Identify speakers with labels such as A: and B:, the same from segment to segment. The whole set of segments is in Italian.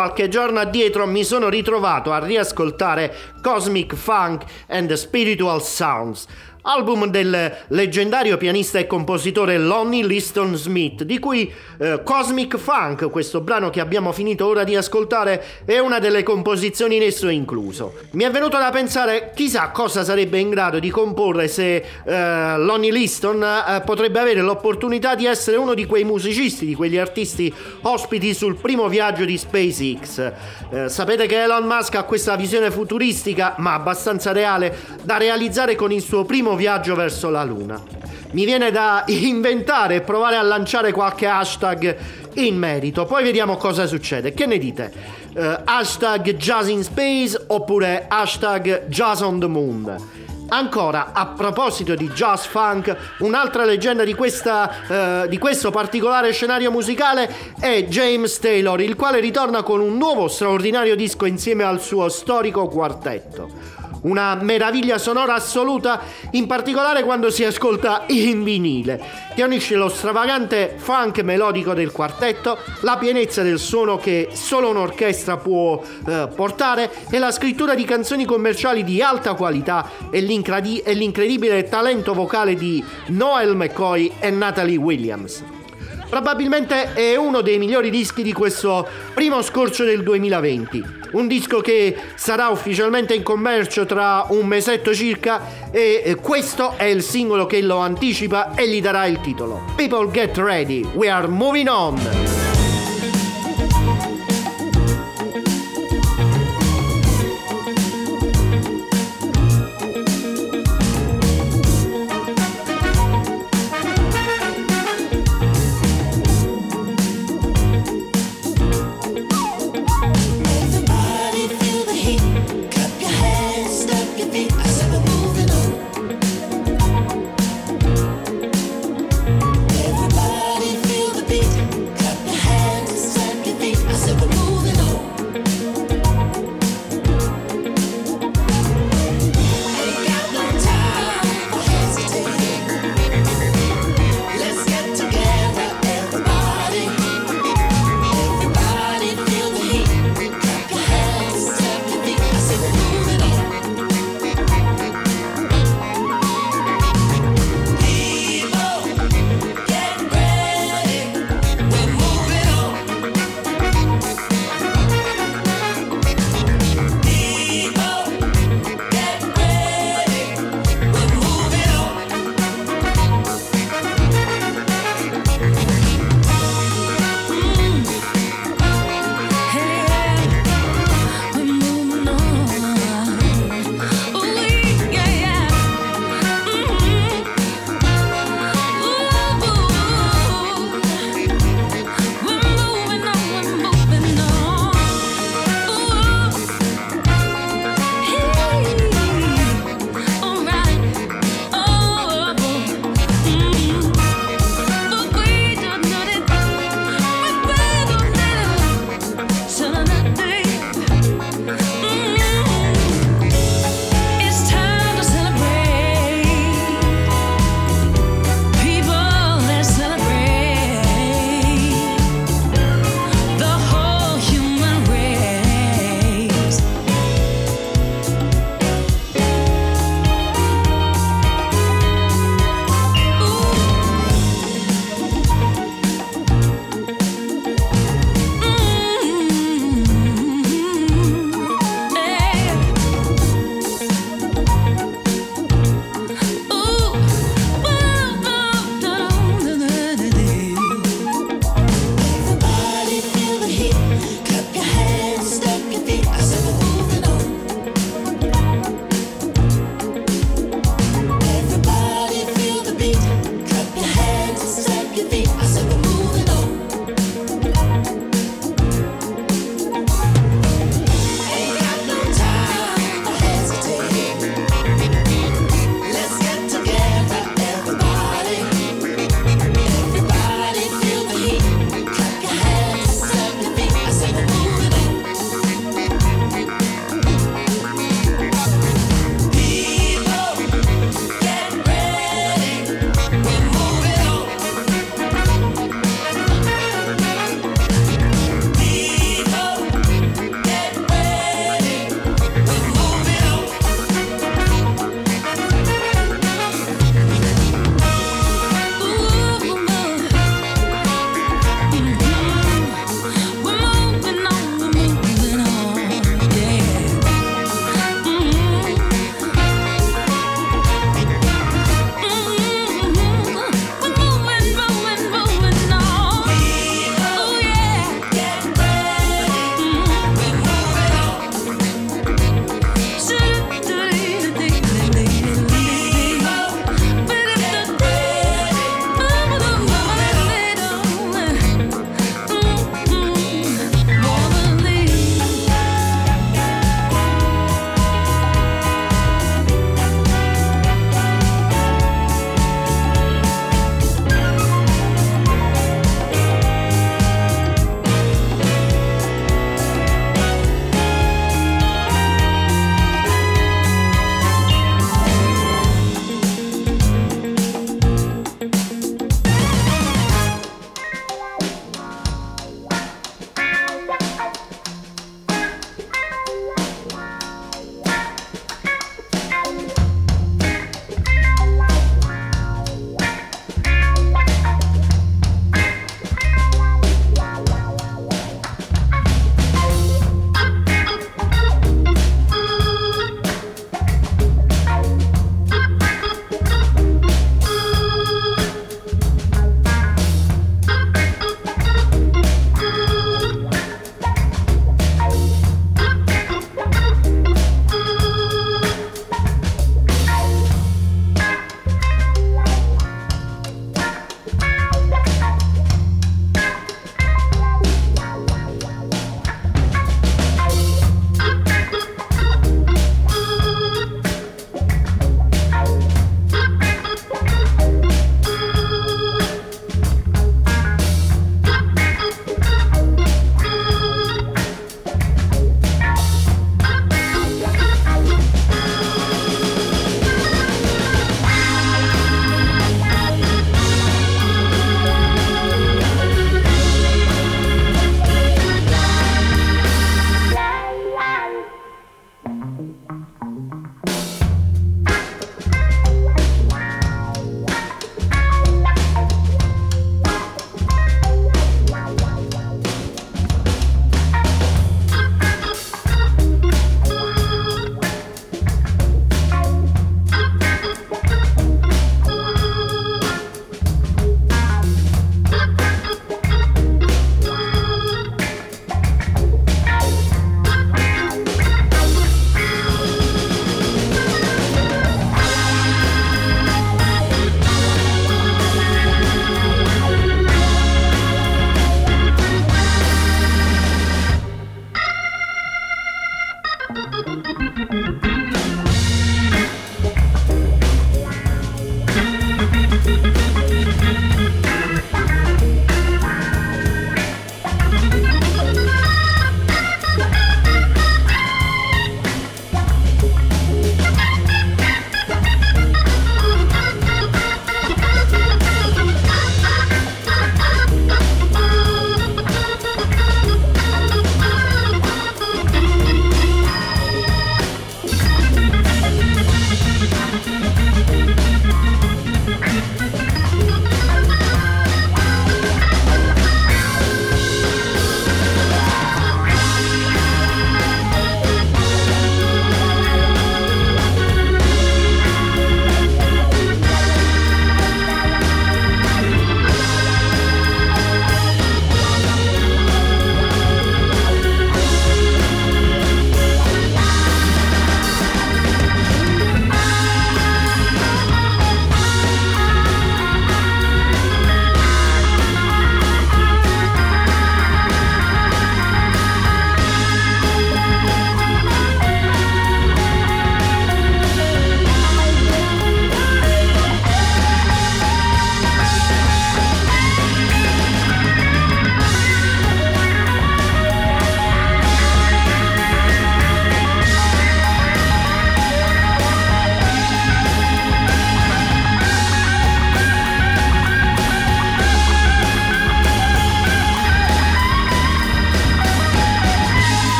A: Qualche giorno addietro mi sono ritrovato a riascoltare Cosmic Funk and Spiritual Sounds album del leggendario pianista e compositore Lonnie Liston Smith, di cui eh, Cosmic Funk, questo brano che abbiamo finito ora di ascoltare, è una delle composizioni in esso incluso. Mi è venuto da pensare chissà cosa sarebbe in grado di comporre se eh, Lonnie Liston eh, potrebbe avere l'opportunità di essere uno di quei musicisti, di quegli artisti ospiti sul primo viaggio di SpaceX. Eh, sapete che Elon Musk ha questa visione futuristica, ma abbastanza reale, da realizzare con il suo primo viaggio verso la Luna. Mi viene da inventare e provare a lanciare qualche hashtag in merito, poi vediamo cosa succede. Che ne dite? Uh, hashtag Jazz in Space oppure hashtag Jazz on the Moon? Ancora, a proposito di jazz funk, un'altra leggenda di, questa, uh, di, questo particolare scenario musicale è James Taylor, il quale ritorna con un nuovo straordinario disco insieme al suo storico quartetto una meraviglia sonora assoluta, in particolare quando si ascolta in vinile, che unisce lo stravagante funk melodico del quartetto, la pienezza del suono che solo un'orchestra può eh, portare e la scrittura di canzoni commerciali di alta qualità e, l'incredi- e l'incredibile talento vocale di Noel McCoy e Natalie Williams. Probabilmente è uno dei migliori dischi di questo primo scorcio del 2020 un disco che sarà ufficialmente in commercio tra un mesetto circa e questo è il singolo che lo anticipa e gli darà il titolo. People get ready, we are moving on.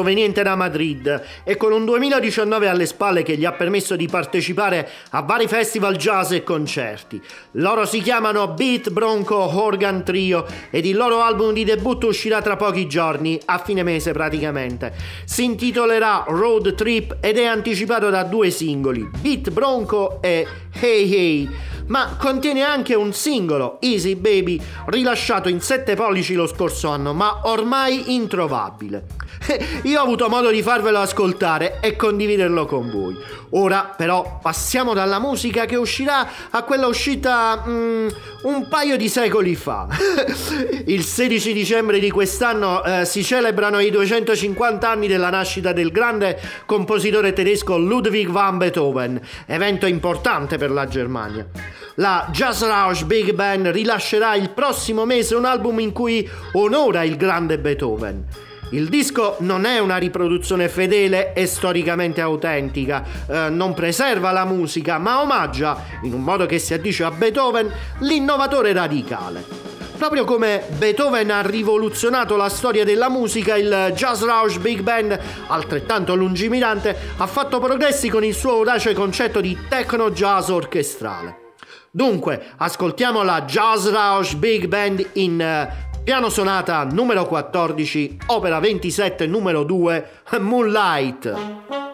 A: Proveniente da Madrid e con un 2019 alle spalle che gli ha permesso di partecipare a vari festival jazz e concerti. Loro si chiamano Beat Bronco Organ Trio ed il loro album di debutto uscirà tra pochi giorni, a fine mese praticamente. Si intitolerà Road Trip ed è anticipato da due singoli, Beat Bronco e Hey Hey ma contiene anche un singolo, Easy Baby, rilasciato in 7 pollici lo scorso anno, ma ormai introvabile. Io ho avuto modo di farvelo ascoltare e condividerlo con voi. Ora però passiamo dalla musica che uscirà a quella uscita mm, un paio di secoli fa. Il 16 dicembre di quest'anno eh, si celebrano i 250 anni della nascita del grande compositore tedesco Ludwig van Beethoven, evento importante per la Germania. La Jazz Rush Big Band rilascerà il prossimo mese un album in cui onora il grande Beethoven. Il disco non è una riproduzione fedele e storicamente autentica, eh, non preserva la musica, ma omaggia, in un modo che si addice a Beethoven, l'innovatore radicale. Proprio come Beethoven ha rivoluzionato la storia della musica, il Jazz Rush Big Band, altrettanto lungimirante, ha fatto progressi con il suo audace concetto di techno jazz orchestrale. Dunque, ascoltiamo la Jazz Rush Big Band in uh, Piano sonata numero 14, opera 27 numero 2, Moonlight.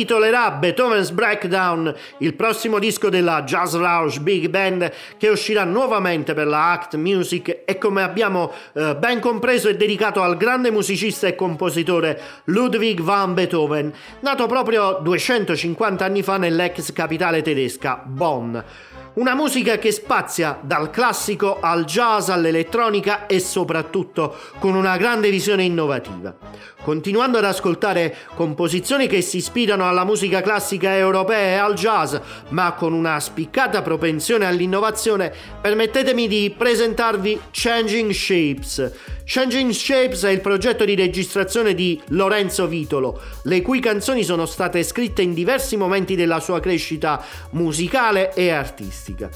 A: Intitolerà Beethoven's Breakdown, il prossimo disco della Jazz Lounge Big Band che uscirà nuovamente per la Act Music e come abbiamo eh, ben compreso è dedicato al grande musicista e compositore Ludwig van Beethoven, nato proprio 250 anni fa nell'ex capitale tedesca Bonn. Una musica che spazia dal classico al jazz, all'elettronica e soprattutto con una grande visione innovativa. Continuando ad ascoltare composizioni che si ispirano alla musica classica europea e al jazz, ma con una spiccata propensione all'innovazione, permettetemi di presentarvi Changing Shapes. Changing Shapes è il progetto di registrazione di Lorenzo Vitolo, le cui canzoni sono state scritte in diversi momenti della sua crescita musicale e artistica.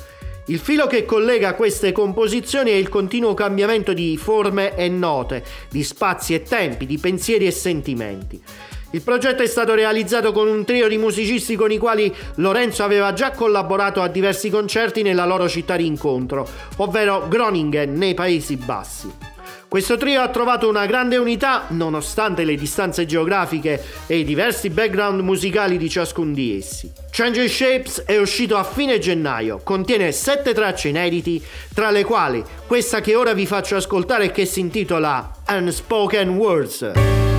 A: Il filo che collega queste composizioni è il continuo cambiamento di forme e note, di spazi e tempi, di pensieri e sentimenti. Il progetto è stato realizzato con un trio di musicisti con i quali Lorenzo aveva già collaborato a diversi concerti nella loro città di incontro, ovvero Groningen nei Paesi Bassi. Questo trio ha trovato una grande unità nonostante le distanze geografiche e i diversi background musicali di ciascun di essi. Change Shapes è uscito a fine gennaio, contiene sette tracce inediti, tra le quali questa che ora vi faccio ascoltare che si intitola Unspoken Words.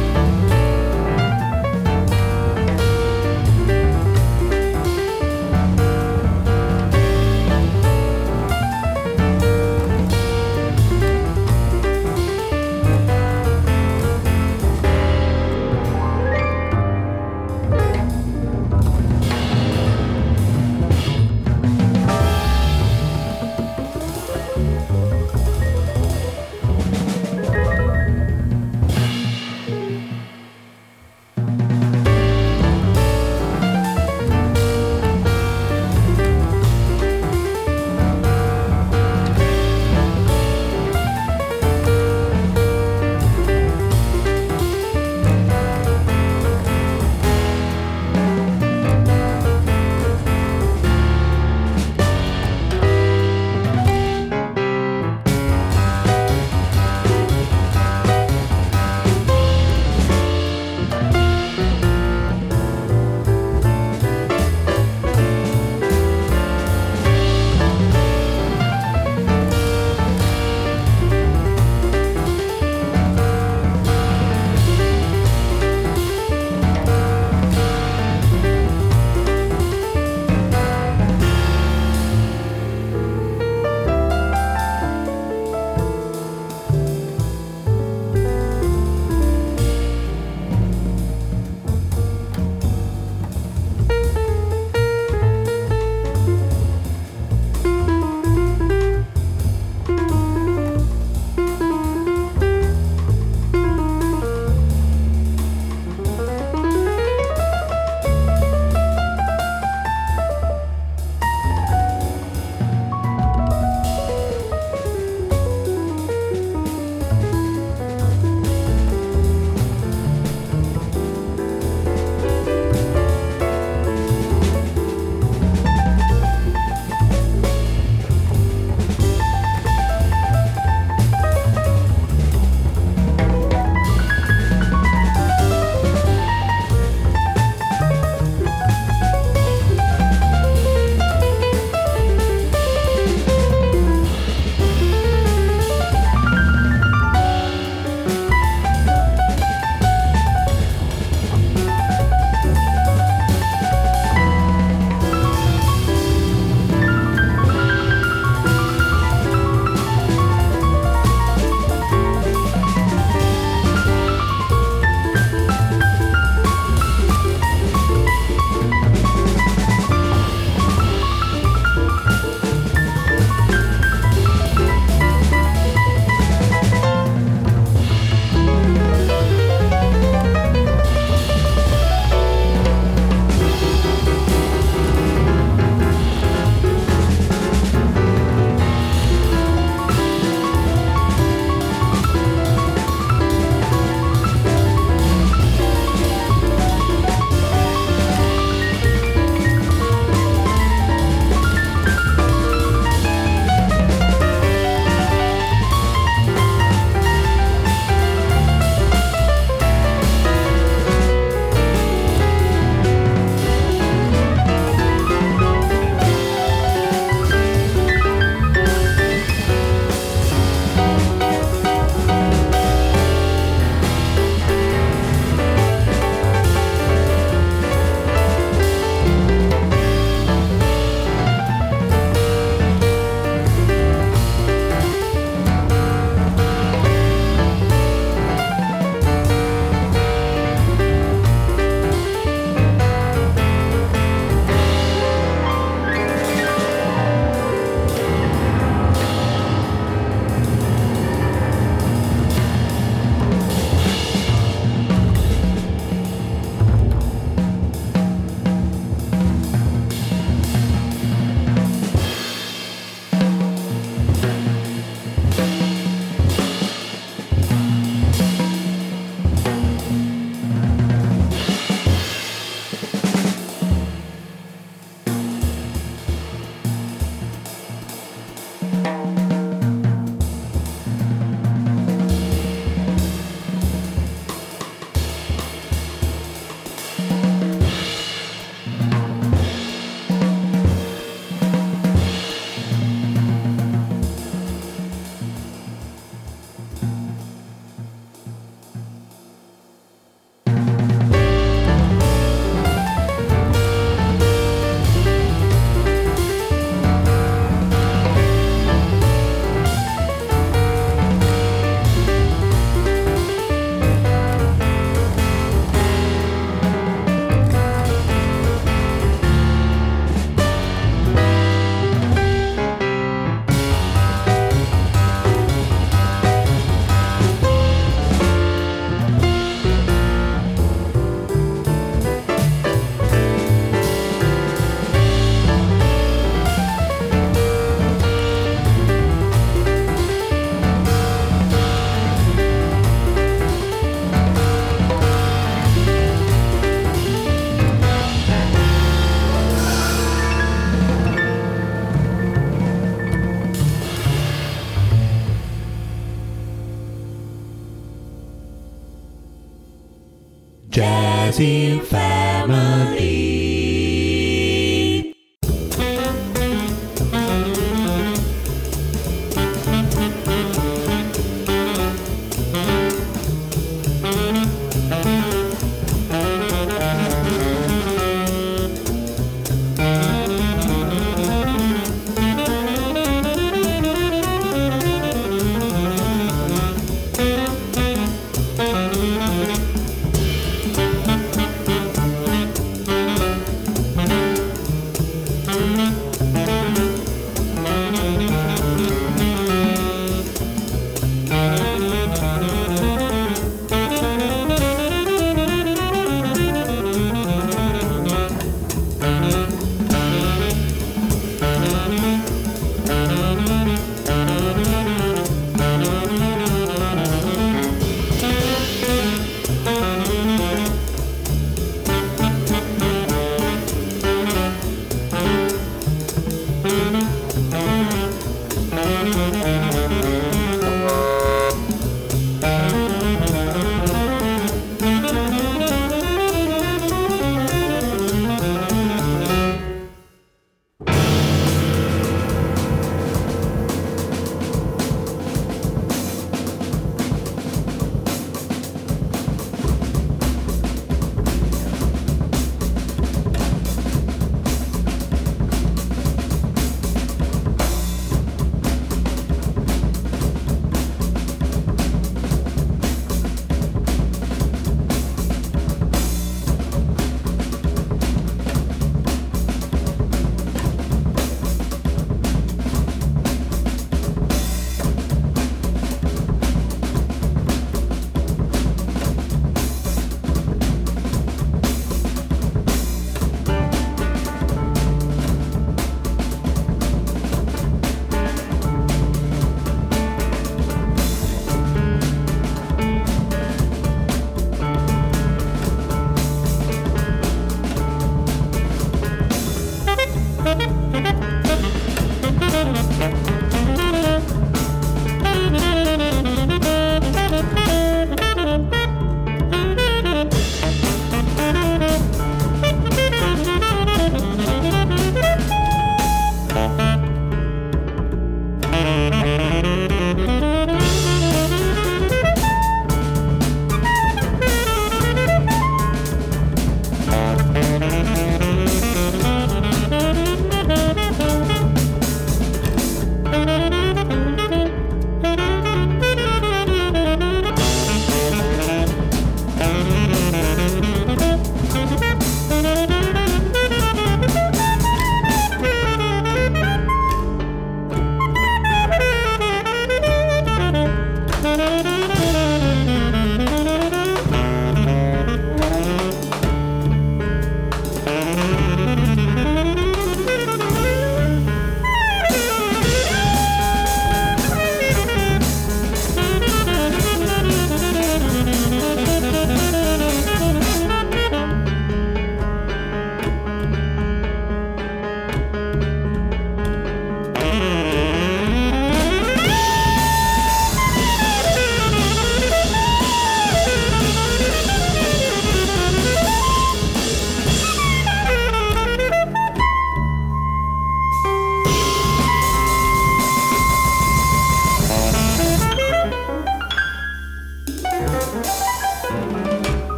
B: Jazzy Family.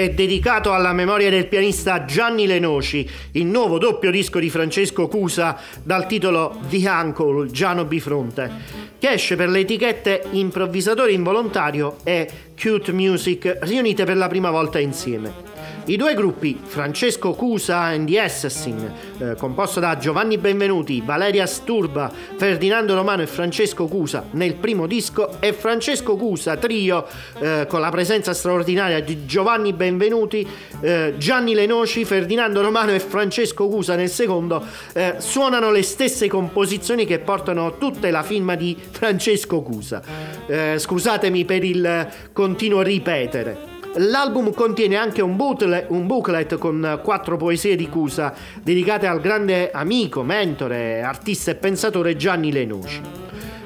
A: È dedicato alla memoria del pianista Gianni Lenoci, il nuovo doppio disco di Francesco Cusa dal titolo The Uncle Giano Bifronte, che esce per le etichette Improvvisatore Involontario e Cute Music riunite per la prima volta insieme. I due gruppi, Francesco Cusa and the Assassin, eh, composto da Giovanni Benvenuti, Valeria Sturba, Ferdinando Romano e Francesco Cusa nel primo disco, e Francesco Cusa Trio, eh, con la presenza straordinaria di Giovanni Benvenuti, eh, Gianni Lenoci, Ferdinando Romano e Francesco Cusa nel secondo, eh, suonano le stesse composizioni che portano tutte la firma di Francesco Cusa. Eh, scusatemi per il continuo ripetere. L'album contiene anche un booklet, un booklet, con quattro poesie di Cusa dedicate al grande amico, mentore, artista e pensatore Gianni Lenoci.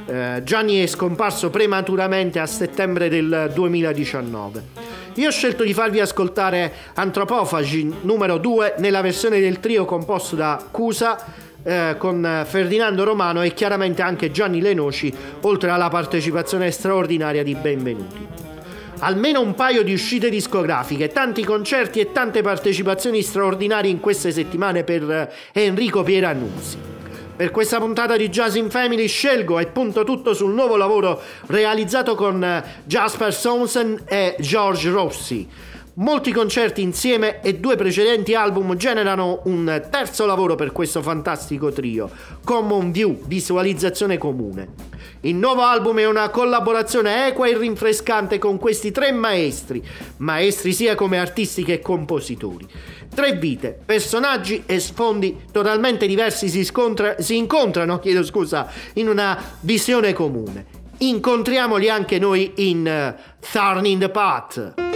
A: Eh, Gianni è scomparso prematuramente a settembre del 2019. Io ho scelto di farvi ascoltare Antropofagi numero 2 nella versione del trio composto da Cusa, eh, con Ferdinando Romano e chiaramente anche Gianni Lenoci, oltre alla partecipazione straordinaria di Benvenuti almeno un paio di uscite discografiche, tanti concerti e tante partecipazioni straordinarie in queste settimane per eh, Enrico Pierannunzi. Per questa puntata di Jazz in Family scelgo e punto tutto sul nuovo lavoro realizzato con eh, Jasper Sonsen e George Rossi. Molti concerti insieme e due precedenti album generano un terzo lavoro per questo fantastico trio, Common View, visualizzazione comune. Il nuovo album è una collaborazione equa e rinfrescante con questi tre maestri, maestri sia come artisti che compositori. Tre vite, personaggi e sfondi totalmente diversi si, scontra- si incontrano, chiedo scusa, in una visione comune. Incontriamoli anche noi in uh, Thorn in the Path.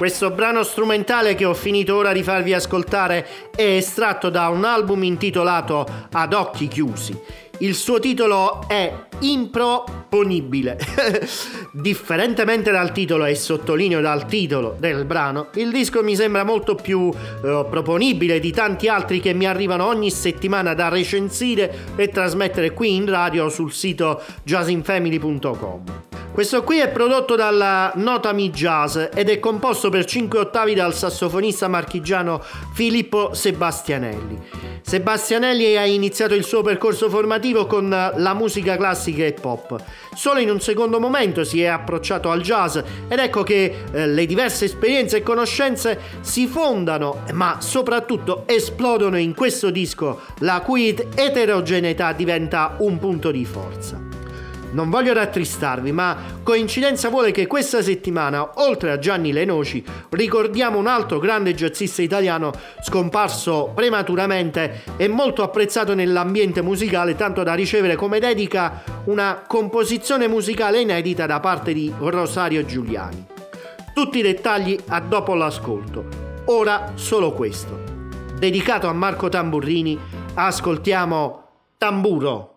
A: Questo brano strumentale che ho finito ora di farvi ascoltare è estratto da un album intitolato Ad occhi chiusi. Il suo titolo è improponibile. Differentemente dal titolo e sottolineo dal titolo del brano, il disco mi sembra molto più eh, proponibile di tanti altri che mi arrivano ogni settimana da recensire e trasmettere qui in radio sul sito jazzinfamily.com. Questo qui è prodotto dalla Notami Jazz ed è composto per 5 ottavi dal sassofonista marchigiano Filippo Sebastianelli. Sebastianelli ha iniziato il suo percorso formativo con la musica classica e pop. Solo in un secondo momento si è approcciato al jazz ed ecco che eh, le diverse esperienze e conoscenze si fondano, ma soprattutto esplodono in questo disco, la cui eterogeneità diventa un punto di forza. Non voglio rattristarvi, ma coincidenza vuole che questa settimana, oltre a Gianni Lenoci, ricordiamo un altro grande jazzista italiano scomparso prematuramente e molto apprezzato nell'ambiente musicale, tanto da ricevere come dedica una composizione musicale inedita da parte di Rosario Giuliani. Tutti i dettagli a dopo l'ascolto. Ora solo questo. Dedicato a Marco Tamburrini, ascoltiamo Tamburo.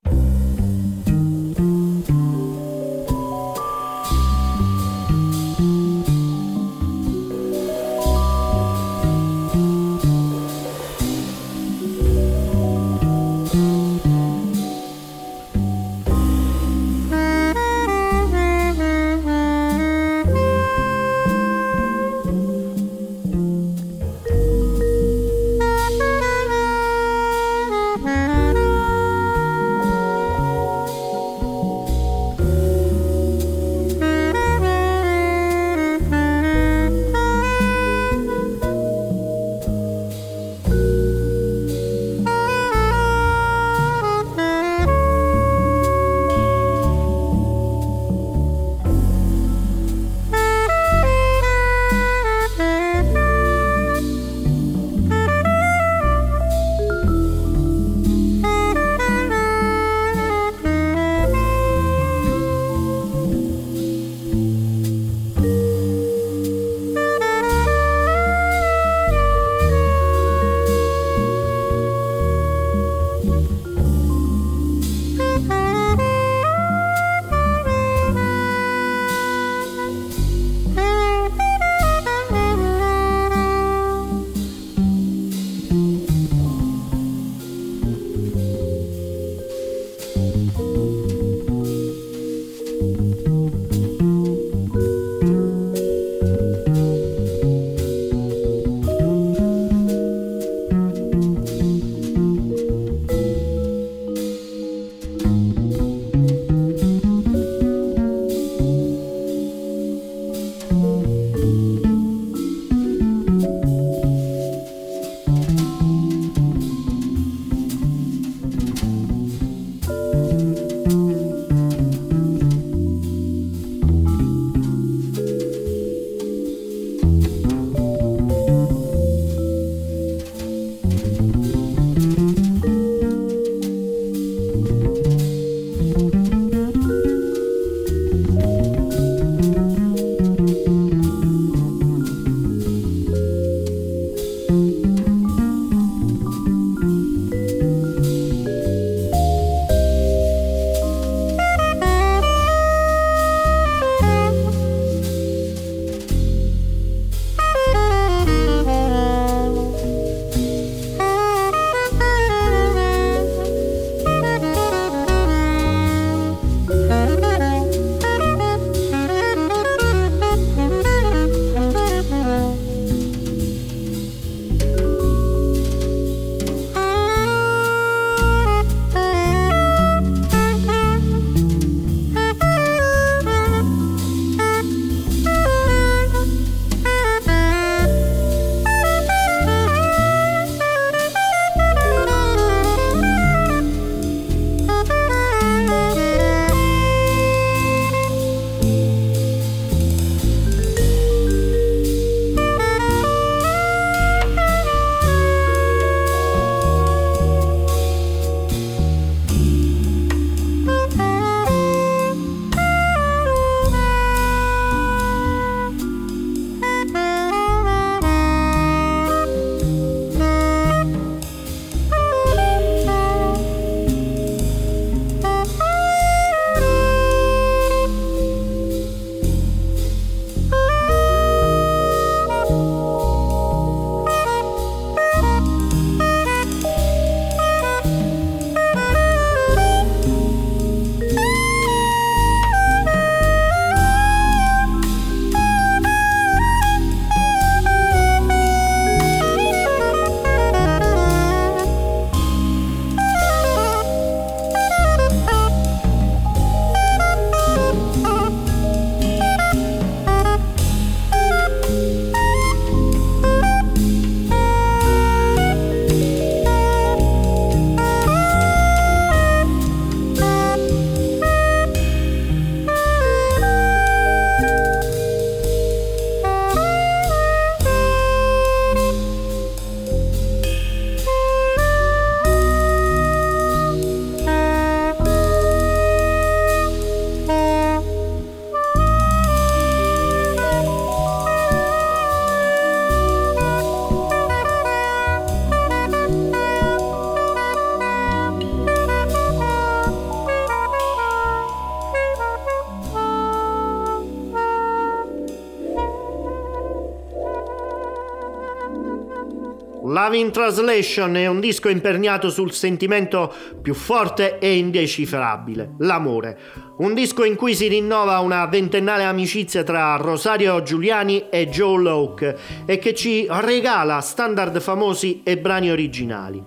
A: Love in Translation è un disco imperniato sul sentimento più forte e indecifrabile, l'amore. Un disco in cui si rinnova una ventennale amicizia tra Rosario Giuliani e Joe Locke e che ci regala standard famosi e brani originali.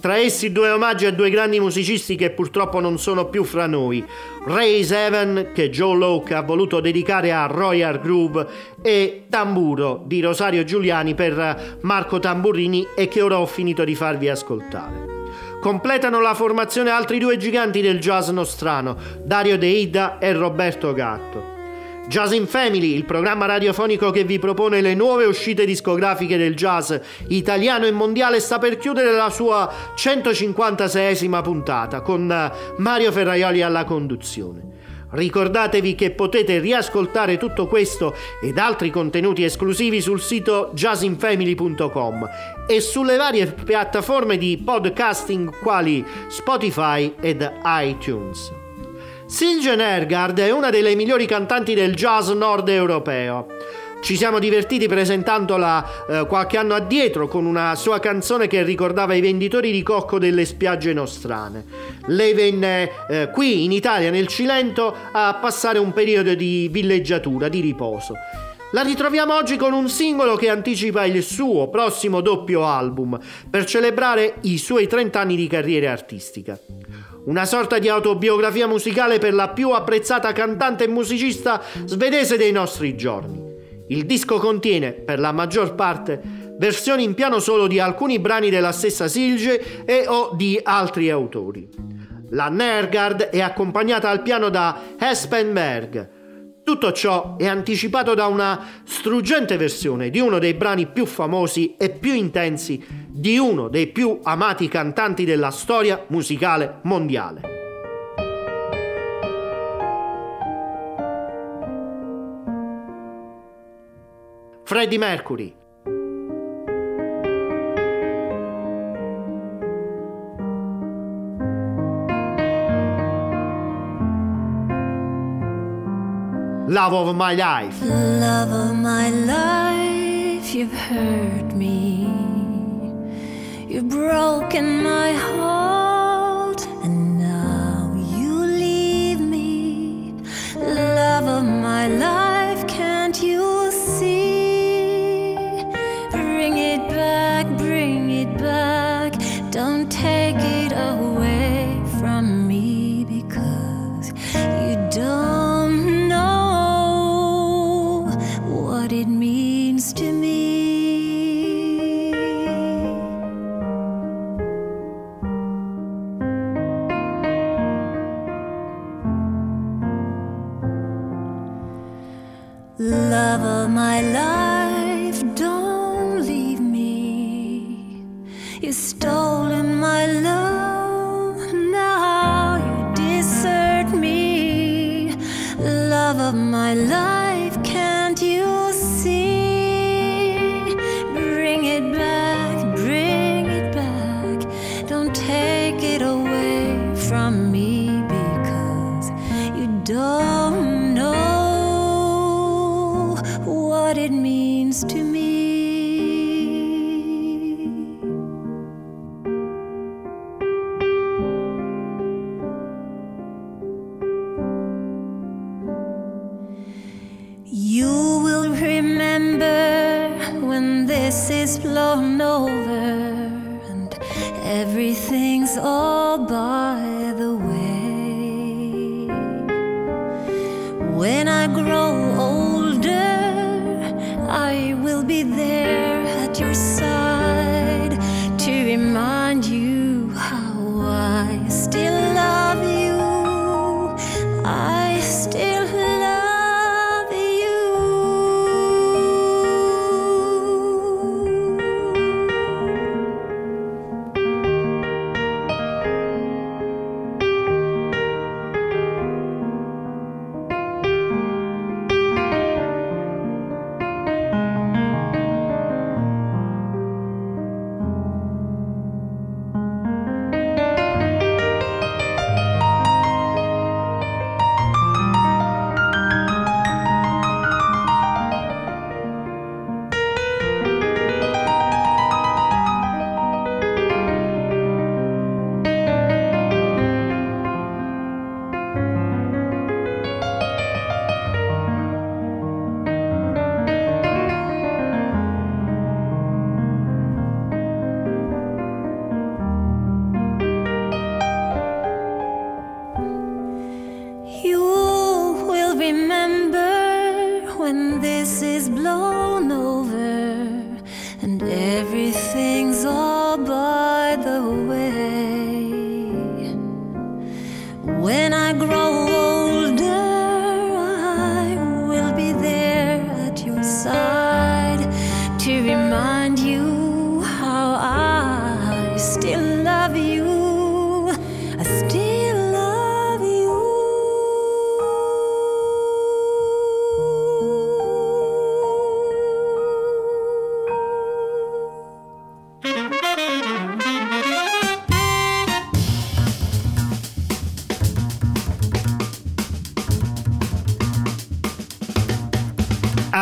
A: Tra essi due omaggi a due grandi musicisti che purtroppo non sono più fra noi. Raise Heaven, che Joe Locke ha voluto dedicare a Royal Groove, e Tamburo di Rosario Giuliani per Marco Tamburini e che ora ho finito di farvi ascoltare. Completano la formazione altri due giganti del jazz nostrano, Dario De Ida e Roberto Gatto. Jazz in Family, il programma radiofonico che vi propone le nuove uscite discografiche del jazz italiano e mondiale, sta per chiudere la sua 156esima puntata con Mario Ferraioli alla conduzione. Ricordatevi che potete riascoltare tutto questo ed altri contenuti esclusivi sul sito jazzinfamily.com e sulle varie piattaforme di podcasting quali Spotify ed iTunes. Silje Nergard è una delle migliori cantanti del jazz nord europeo. Ci siamo divertiti presentandola eh, qualche anno addietro con una sua canzone che ricordava i venditori di cocco delle spiagge nostrane. Lei venne eh, qui in Italia, nel Cilento, a passare un periodo di villeggiatura, di riposo. La ritroviamo oggi con un singolo che anticipa il suo prossimo doppio album per celebrare i suoi 30 anni di carriera artistica. Una sorta di autobiografia musicale per la più apprezzata cantante e musicista svedese dei nostri giorni. Il disco contiene, per la maggior parte, versioni in piano solo di alcuni brani della stessa Silge e o di altri autori. La Nergard è accompagnata al piano da Espenberg, tutto ciò è anticipato da una struggente versione di uno dei brani più famosi e più intensi di uno dei più amati cantanti della storia musicale mondiale. Freddie Mercury Love of my life.
C: Love of my life, you've hurt me. You've broken my heart, and now you leave me. Love of my life, can't you